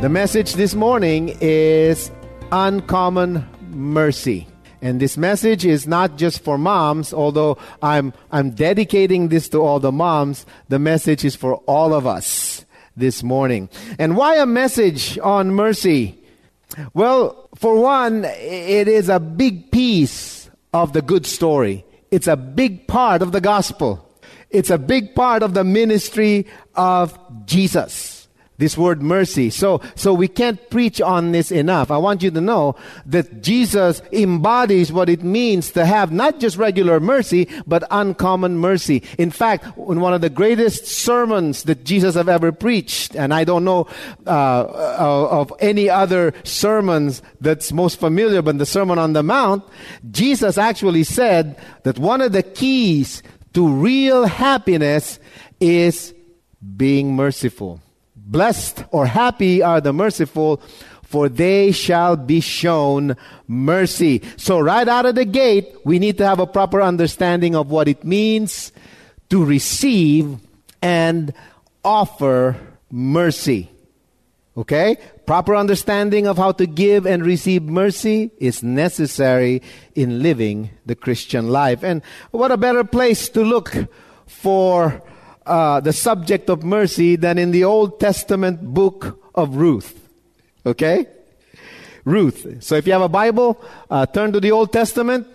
The message this morning is uncommon mercy. And this message is not just for moms, although I'm, I'm dedicating this to all the moms. The message is for all of us this morning. And why a message on mercy? Well, for one, it is a big piece of the good story. It's a big part of the gospel. It's a big part of the ministry of Jesus this word mercy. So, so we can't preach on this enough. I want you to know that Jesus embodies what it means to have not just regular mercy, but uncommon mercy. In fact, in one of the greatest sermons that Jesus have ever preached, and I don't know uh, uh of any other sermons that's most familiar, but the Sermon on the Mount, Jesus actually said that one of the keys to real happiness is being merciful. Blessed or happy are the merciful, for they shall be shown mercy. So, right out of the gate, we need to have a proper understanding of what it means to receive and offer mercy. Okay? Proper understanding of how to give and receive mercy is necessary in living the Christian life. And what a better place to look for uh, the subject of mercy than in the Old Testament book of Ruth. Okay? Ruth. So if you have a Bible, uh, turn to the Old Testament.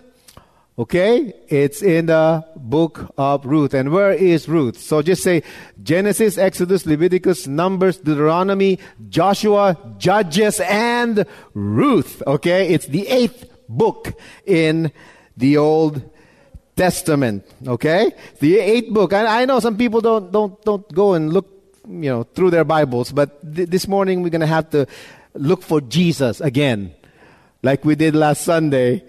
Okay? It's in the book of Ruth. And where is Ruth? So just say Genesis, Exodus, Leviticus, Numbers, Deuteronomy, Joshua, Judges, and Ruth. Okay? It's the eighth book in the Old Testament. Okay, the eighth book. I, I know some people don't don't don't go and look, you know, through their Bibles, but th- this morning we're gonna have to look for Jesus again, like we did last Sunday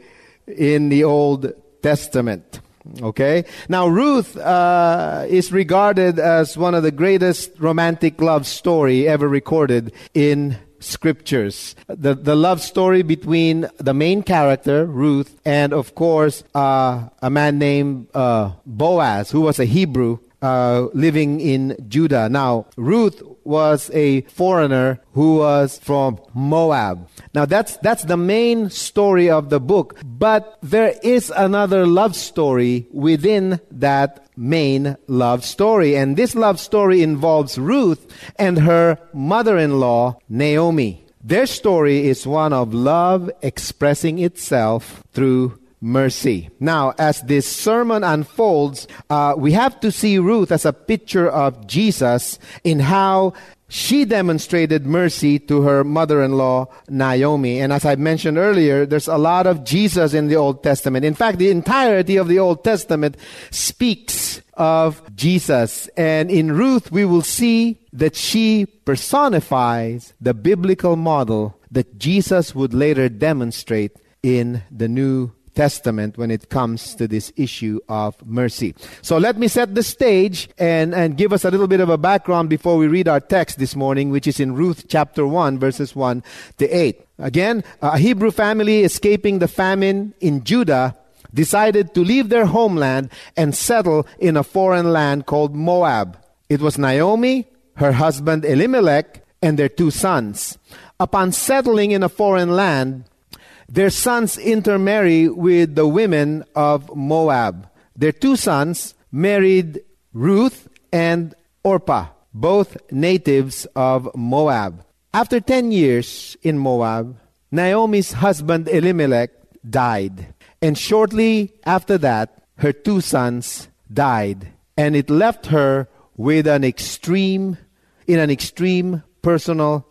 in the Old Testament. Okay? Now, Ruth uh, is regarded as one of the greatest romantic love story ever recorded in scriptures. The, the love story between the main character, Ruth, and of course, uh, a man named uh, Boaz, who was a Hebrew uh, living in Judah. Now, Ruth was a foreigner who was from Moab. Now that's that's the main story of the book, but there is another love story within that main love story, and this love story involves Ruth and her mother-in-law Naomi. Their story is one of love expressing itself through mercy. Now, as this sermon unfolds, uh, we have to see Ruth as a picture of Jesus in how she demonstrated mercy to her mother in law, Naomi. And as I mentioned earlier, there's a lot of Jesus in the Old Testament. In fact, the entirety of the Old Testament speaks of Jesus. And in Ruth, we will see that she personifies the biblical model that Jesus would later demonstrate in the New Testament when it comes to this issue of mercy. So let me set the stage and, and give us a little bit of a background before we read our text this morning, which is in Ruth chapter 1, verses 1 to 8. Again, a Hebrew family escaping the famine in Judah decided to leave their homeland and settle in a foreign land called Moab. It was Naomi, her husband Elimelech, and their two sons. Upon settling in a foreign land, their sons intermarry with the women of Moab. Their two sons married Ruth and Orpah, both natives of Moab. After 10 years in Moab, Naomi's husband Elimelech died. And shortly after that, her two sons died. And it left her with an extreme, in an extreme personal,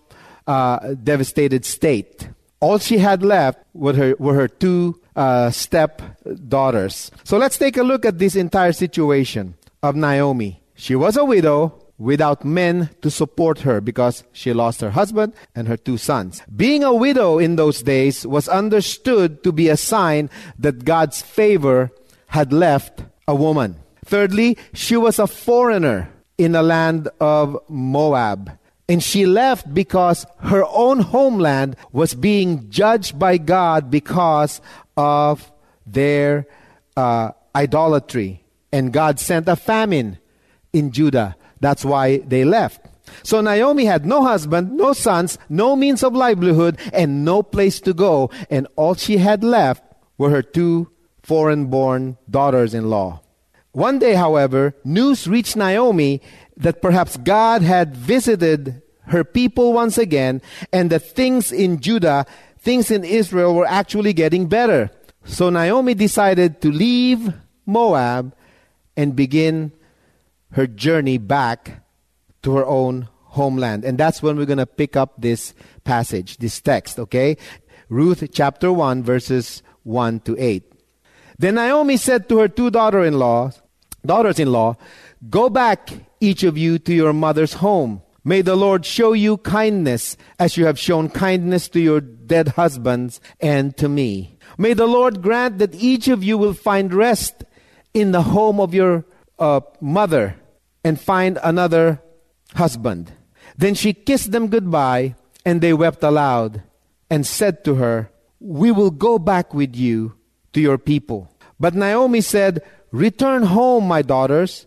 uh, devastated state. All she had left were her, were her two uh, step daughters. So let's take a look at this entire situation of Naomi. She was a widow without men to support her because she lost her husband and her two sons. Being a widow in those days was understood to be a sign that God's favor had left a woman. Thirdly, she was a foreigner in the land of Moab. And she left because her own homeland was being judged by God because of their uh, idolatry. And God sent a famine in Judah. That's why they left. So Naomi had no husband, no sons, no means of livelihood, and no place to go. And all she had left were her two foreign born daughters in law. One day, however, news reached Naomi that perhaps God had visited her people once again and that things in Judah, things in Israel were actually getting better. So Naomi decided to leave Moab and begin her journey back to her own homeland. And that's when we're going to pick up this passage, this text, okay? Ruth chapter 1, verses 1 to 8. Then Naomi said to her two daughter in law, daughters in law, Go back, each of you, to your mother's home. May the Lord show you kindness as you have shown kindness to your dead husbands and to me. May the Lord grant that each of you will find rest in the home of your uh, mother and find another husband. Then she kissed them goodbye, and they wept aloud and said to her, We will go back with you to your people. But Naomi said, Return home, my daughters.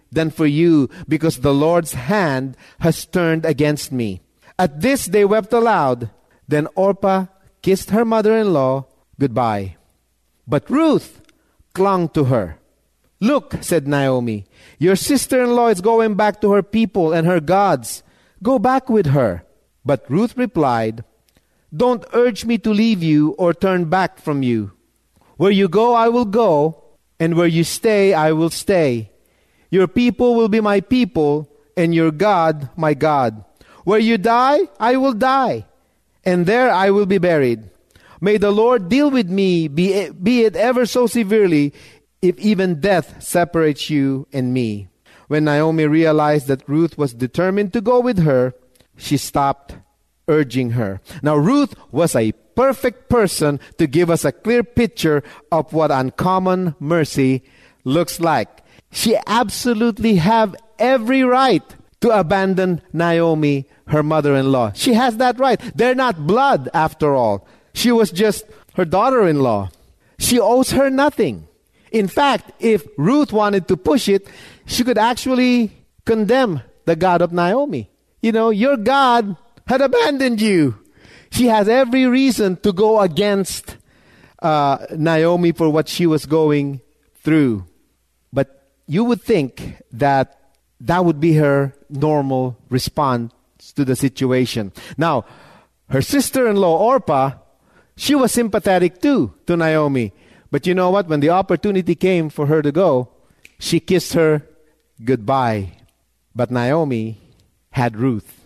than for you, because the Lord's hand has turned against me. At this they wept aloud. Then Orpah kissed her mother in law goodbye. But Ruth clung to her. Look, said Naomi, your sister in law is going back to her people and her gods. Go back with her. But Ruth replied, Don't urge me to leave you or turn back from you. Where you go, I will go, and where you stay, I will stay. Your people will be my people, and your God my God. Where you die, I will die, and there I will be buried. May the Lord deal with me, be it, be it ever so severely, if even death separates you and me. When Naomi realized that Ruth was determined to go with her, she stopped urging her. Now, Ruth was a perfect person to give us a clear picture of what uncommon mercy looks like she absolutely have every right to abandon Naomi, her mother-in-law. She has that right. They're not blood after all. She was just her daughter-in-law. She owes her nothing. In fact, if Ruth wanted to push it, she could actually condemn the God of Naomi. You know, your God had abandoned you. She has every reason to go against uh, Naomi for what she was going through you would think that that would be her normal response to the situation. Now, her sister in law, Orpah, she was sympathetic too to Naomi. But you know what? When the opportunity came for her to go, she kissed her goodbye. But Naomi had Ruth,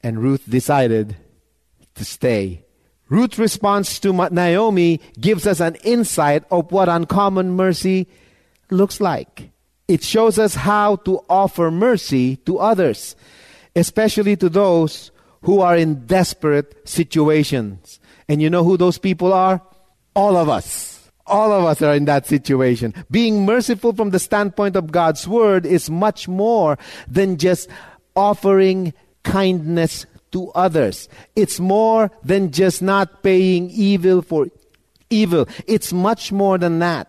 and Ruth decided to stay. Ruth's response to Naomi gives us an insight of what uncommon mercy looks like. It shows us how to offer mercy to others, especially to those who are in desperate situations. And you know who those people are? All of us. All of us are in that situation. Being merciful from the standpoint of God's word is much more than just offering kindness to others. It's more than just not paying evil for evil. It's much more than that.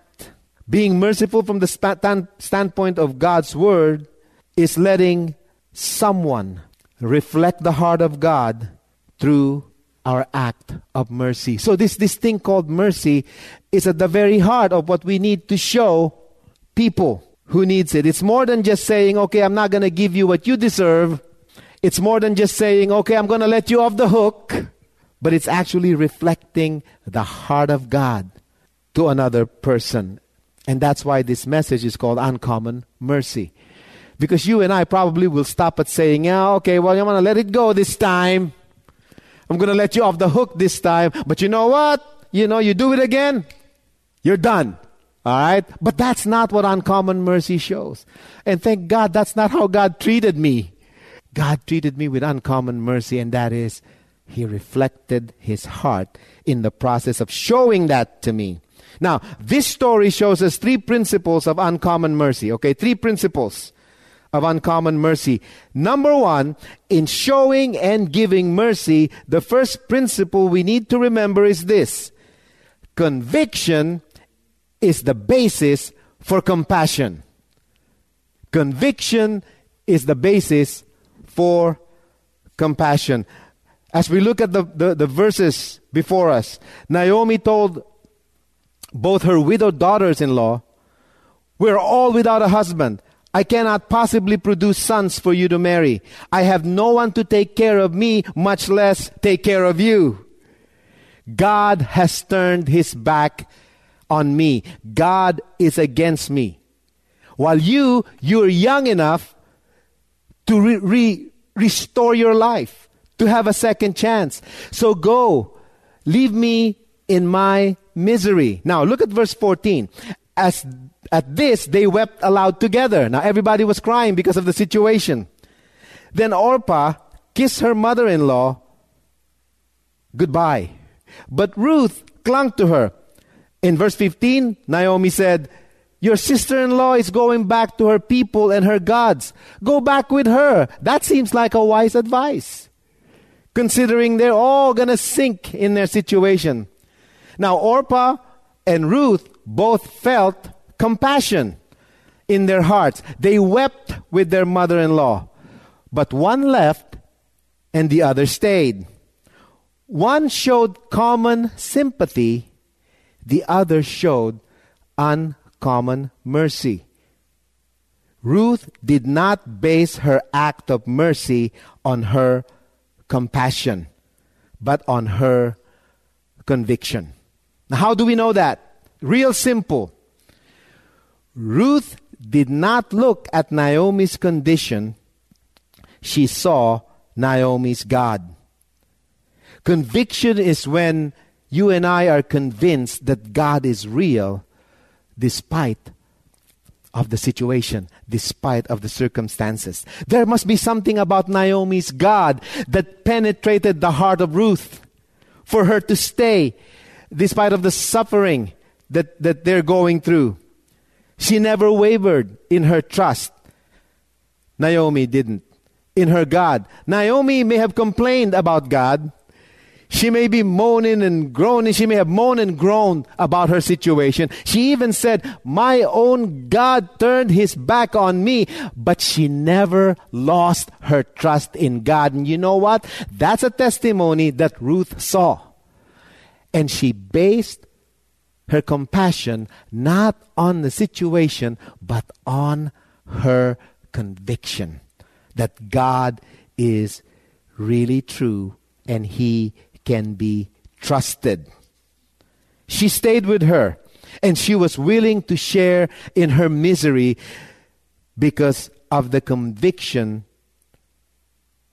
Being merciful from the stand- standpoint of God's word is letting someone reflect the heart of God through our act of mercy. So this, this thing called mercy is at the very heart of what we need to show people who needs it. It's more than just saying, okay, I'm not going to give you what you deserve. It's more than just saying, okay, I'm going to let you off the hook. But it's actually reflecting the heart of God to another person. And that's why this message is called Uncommon Mercy. Because you and I probably will stop at saying, yeah, okay, well, I'm going to let it go this time. I'm going to let you off the hook this time. But you know what? You know, you do it again, you're done. All right? But that's not what uncommon mercy shows. And thank God that's not how God treated me. God treated me with uncommon mercy, and that is, He reflected His heart in the process of showing that to me. Now, this story shows us three principles of uncommon mercy. Okay, three principles of uncommon mercy. Number one, in showing and giving mercy, the first principle we need to remember is this conviction is the basis for compassion. Conviction is the basis for compassion. As we look at the, the, the verses before us, Naomi told both her widowed daughters in law, We're all without a husband I cannot possibly produce sons for you to marry. I have no one to take care of me, much less take care of you. God has turned his back on me. God is against me. While you, you're young enough to re- re- restore your life, to have a second chance. So go, leave me in my misery. Now look at verse 14. As at this, they wept aloud together. Now everybody was crying because of the situation. Then Orpah kissed her mother in law goodbye. But Ruth clung to her. In verse 15, Naomi said, Your sister in law is going back to her people and her gods. Go back with her. That seems like a wise advice, considering they're all going to sink in their situation. Now, Orpah and Ruth both felt compassion in their hearts. They wept with their mother in law. But one left and the other stayed. One showed common sympathy, the other showed uncommon mercy. Ruth did not base her act of mercy on her compassion, but on her conviction. Now, how do we know that? Real simple. Ruth did not look at Naomi's condition, she saw Naomi's God. Conviction is when you and I are convinced that God is real despite of the situation, despite of the circumstances. There must be something about Naomi's God that penetrated the heart of Ruth for her to stay despite of the suffering that, that they're going through. She never wavered in her trust. Naomi didn't. In her God. Naomi may have complained about God. She may be moaning and groaning. She may have moaned and groaned about her situation. She even said, My own God turned his back on me. But she never lost her trust in God. And you know what? That's a testimony that Ruth saw. And she based her compassion not on the situation, but on her conviction that God is really true and He can be trusted. She stayed with her and she was willing to share in her misery because of the conviction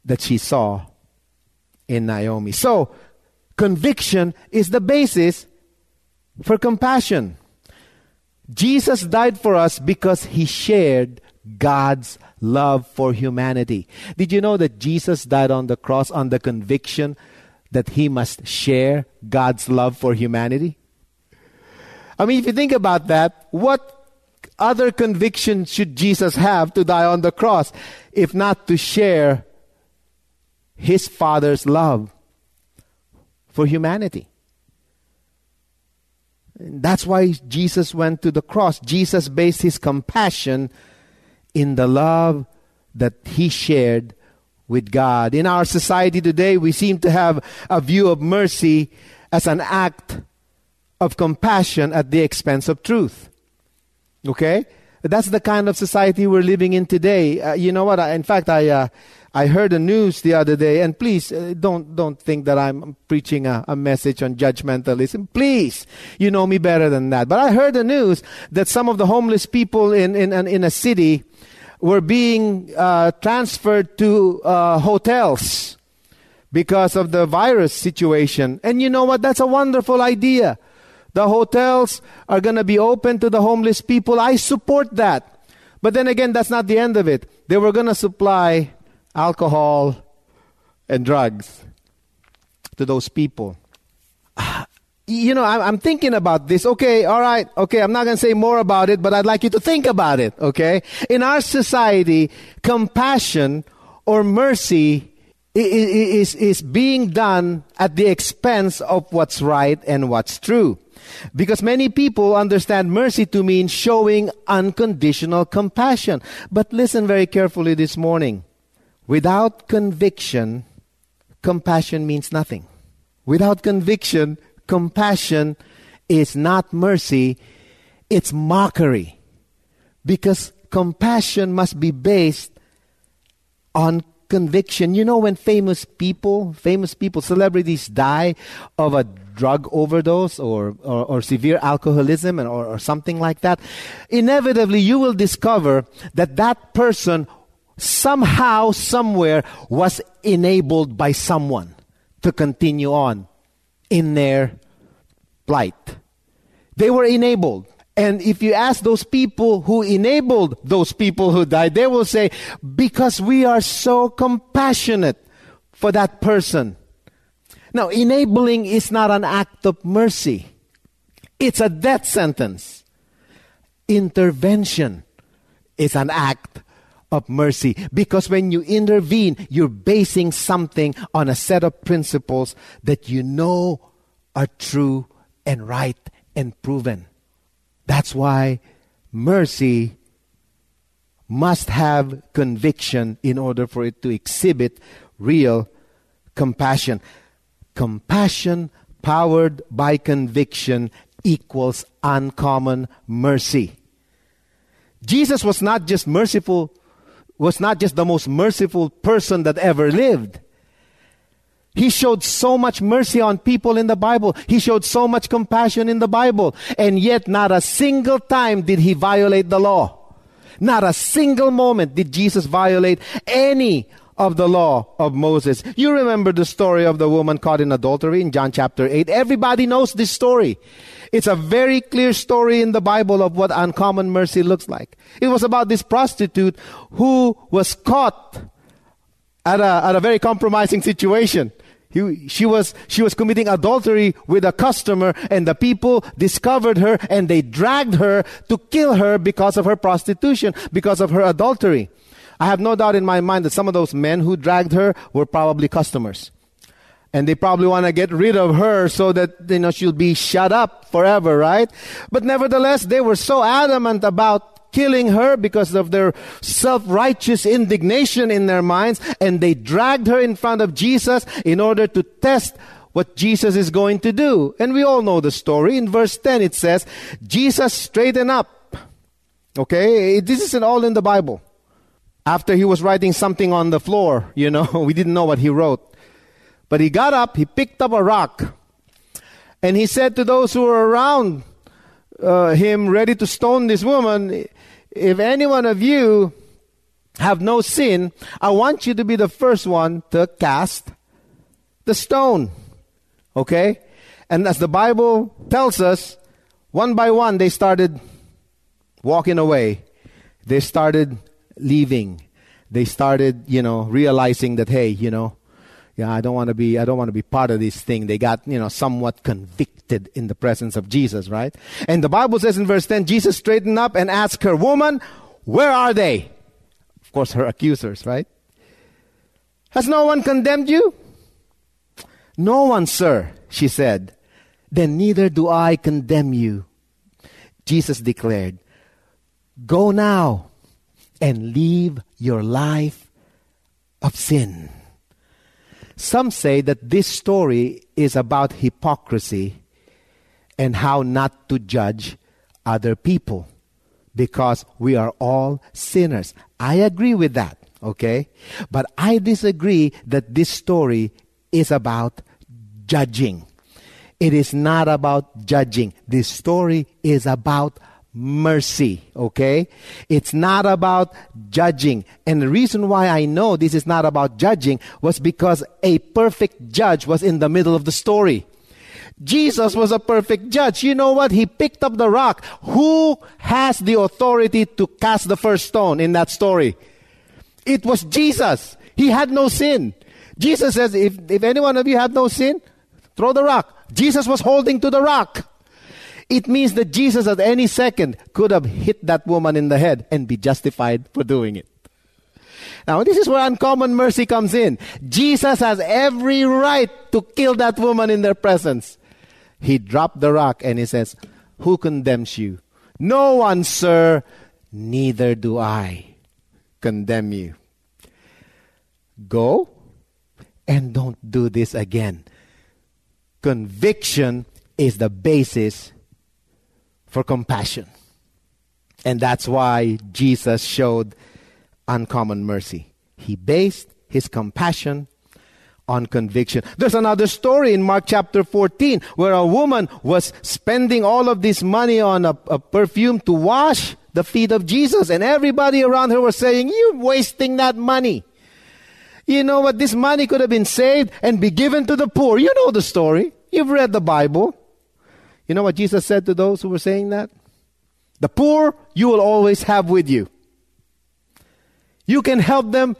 that she saw in Naomi. So, conviction is the basis for compassion. Jesus died for us because he shared God's love for humanity. Did you know that Jesus died on the cross on the conviction that he must share God's love for humanity? I mean, if you think about that, what other conviction should Jesus have to die on the cross if not to share his Father's love for humanity? That's why Jesus went to the cross. Jesus based his compassion in the love that he shared with God. In our society today, we seem to have a view of mercy as an act of compassion at the expense of truth. Okay? That's the kind of society we're living in today. Uh, you know what? I, in fact, I, uh, I heard the news the other day, and please uh, don't, don't think that I'm preaching a, a message on judgmentalism. Please, you know me better than that. But I heard the news that some of the homeless people in, in, in a city were being uh, transferred to uh, hotels because of the virus situation. And you know what? That's a wonderful idea. The hotels are going to be open to the homeless people. I support that. But then again, that's not the end of it. They were going to supply alcohol and drugs to those people you know, I'm, thinking about this. Okay, all right, okay, I'm not going to say more about it, but I'd like you to think about it, okay? In our society, compassion or mercy is, is, being done at the expense of what's right and what's true. Because many people understand mercy to mean showing unconditional compassion. But listen very carefully this morning. Without conviction, compassion means nothing. Without conviction, compassion is not mercy, it's mockery. Because compassion must be based on conviction. You know, when famous people, famous people, celebrities die of a drug overdose or, or, or severe alcoholism or, or something like that, inevitably you will discover that that person somehow, somewhere was enabled by someone to continue on in their plight. They were enabled. And if you ask those people who enabled those people who died, they will say, because we are so compassionate for that person. Now, enabling is not an act of mercy. It's a death sentence. Intervention is an act of mercy because when you intervene, you're basing something on a set of principles that you know are true and right and proven. That's why mercy must have conviction in order for it to exhibit real compassion. Compassion powered by conviction equals uncommon mercy. Jesus was not just merciful, was not just the most merciful person that ever lived. He showed so much mercy on people in the Bible. He showed so much compassion in the Bible. And yet, not a single time did he violate the law. Not a single moment did Jesus violate any of the law of Moses. You remember the story of the woman caught in adultery in John chapter 8. Everybody knows this story. It's a very clear story in the Bible of what uncommon mercy looks like. It was about this prostitute who was caught at a, at a very compromising situation. He, she was she was committing adultery with a customer and the people discovered her and they dragged her to kill her because of her prostitution because of her adultery i have no doubt in my mind that some of those men who dragged her were probably customers and they probably want to get rid of her so that you know she'll be shut up forever right but nevertheless they were so adamant about killing her because of their self-righteous indignation in their minds and they dragged her in front of Jesus in order to test what Jesus is going to do. And we all know the story. In verse 10 it says, Jesus straightened up. Okay? This isn't all in the Bible. After he was writing something on the floor, you know, we didn't know what he wrote. But he got up, he picked up a rock, and he said to those who were around uh, him, ready to stone this woman, if any one of you have no sin, I want you to be the first one to cast the stone. Okay? And as the Bible tells us, one by one they started walking away. They started leaving. They started, you know, realizing that, hey, you know, Yeah, I don't want to be I don't want to be part of this thing. They got, you know, somewhat convicted in the presence of Jesus, right? And the Bible says in verse 10, Jesus straightened up and asked her, "Woman, where are they?" Of course, her accusers, right? Has no one condemned you? No one, sir, she said. Then neither do I condemn you. Jesus declared, Go now and leave your life of sin. Some say that this story is about hypocrisy and how not to judge other people because we are all sinners. I agree with that, okay? But I disagree that this story is about judging. It is not about judging. This story is about mercy, okay? It's not about judging. And the reason why I know this is not about judging was because a perfect judge was in the middle of the story. Jesus was a perfect judge. You know what? He picked up the rock. Who has the authority to cast the first stone in that story? It was Jesus. He had no sin. Jesus says, if, if any one of you have no sin, throw the rock. Jesus was holding to the rock. It means that Jesus at any second could have hit that woman in the head and be justified for doing it. Now, this is where uncommon mercy comes in. Jesus has every right to kill that woman in their presence. He dropped the rock and he says, Who condemns you? No one, sir. Neither do I condemn you. Go and don't do this again. Conviction is the basis for compassion. And that's why Jesus showed uncommon mercy. He based his compassion on conviction. There's another story in Mark chapter 14 where a woman was spending all of this money on a, a, perfume to wash the feet of Jesus, and everybody around her was saying, You're wasting that money. You know what? This money could have been saved and be given to the poor. You know the story. You've read the Bible. You know what Jesus said to those who were saying that? The poor you will always have with you. You can help them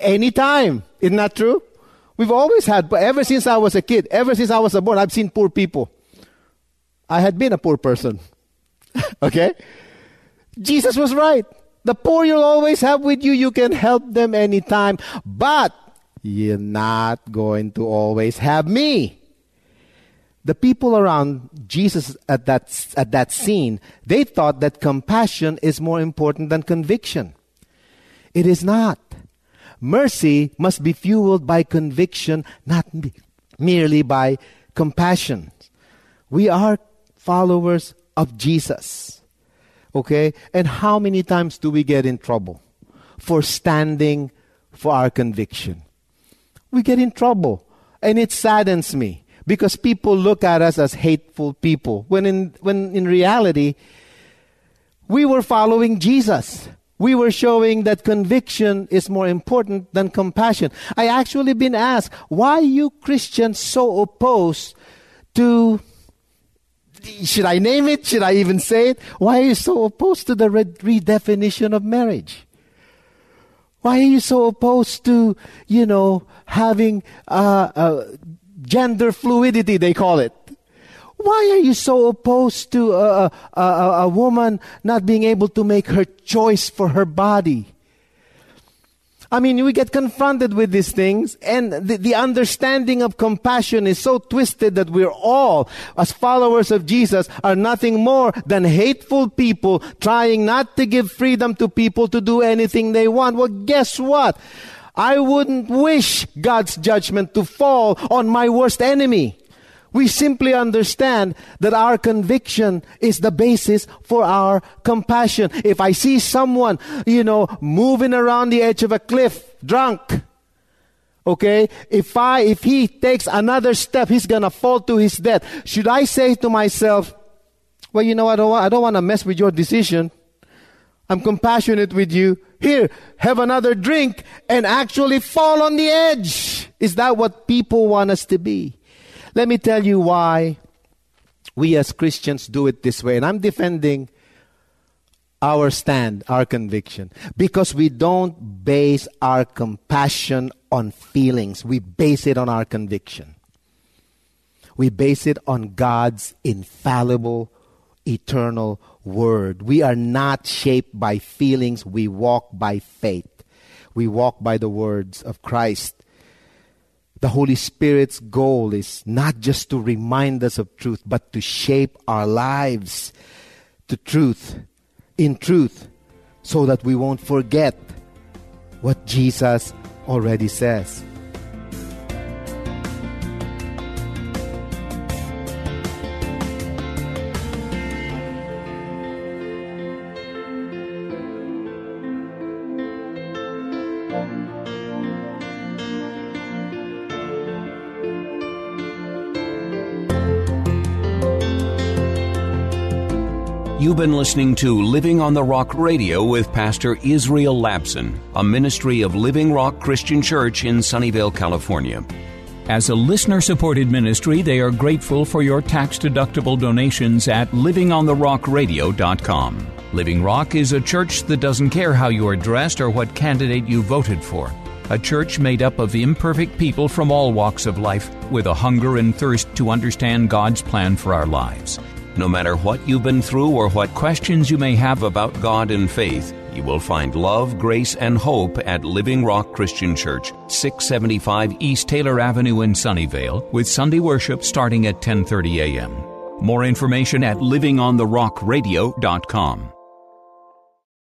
anytime. Isn't that true? We've always had, but ever since I was a kid, ever since I was born, I've seen poor people. I had been a poor person. okay? Jesus was right. The poor you'll always have with you. You can help them anytime. But you're not going to always have me. The people around Jesus at that, at that scene, they thought that compassion is more important than conviction. It is not. Mercy must be fueled by conviction, not merely by compassion. We are followers of Jesus. Okay? And how many times do we get in trouble for standing for our conviction? We get in trouble. And it saddens me because people look at us as hateful people when in, when in reality, we were following Jesus. We were showing that conviction is more important than compassion. I actually been asked, why you Christians so opposed to should I name it? Should I even say it? Why are you so opposed to the redefinition of marriage? Why are you so opposed to, you know, having uh, uh, gender fluidity, they call it? Why are you so opposed to a, a, a, woman not being able to make her choice for her body? I mean, we get confronted with these things, and the, the, understanding of compassion is so twisted that we're all, as followers of Jesus, are nothing more than hateful people trying not to give freedom to people to do anything they want. Well, guess what? I wouldn't wish God's judgment to fall on my worst enemy. We simply understand that our conviction is the basis for our compassion. If I see someone, you know, moving around the edge of a cliff, drunk, okay, if I, if he takes another step, he's gonna fall to his death. Should I say to myself, well, you know, I don't want, I don't want to mess with your decision. I'm compassionate with you. Here, have another drink and actually fall on the edge. Is that what people want us to be? Let me tell you why we as Christians do it this way. And I'm defending our stand, our conviction, because we don't base our compassion on feelings, we base it on our conviction. We base it on God's infallible, eternal word. We are not shaped by feelings, we walk by faith. We walk by the words of Christ. The Holy Spirit's goal is not just to remind us of truth, but to shape our lives to truth, in truth, so that we won't forget what Jesus already says. You've been listening to Living on the Rock Radio with Pastor Israel Labson, a ministry of Living Rock Christian Church in Sunnyvale, California. As a listener supported ministry, they are grateful for your tax deductible donations at livingontherockradio.com. Living Rock is a church that doesn't care how you are dressed or what candidate you voted for. A church made up of imperfect people from all walks of life with a hunger and thirst to understand God's plan for our lives. No matter what you've been through or what questions you may have about God and faith, you will find love, grace, and hope at Living Rock Christian Church, 675 East Taylor Avenue in Sunnyvale, with Sunday worship starting at 10:30 a.m. More information at livingontherockradio.com.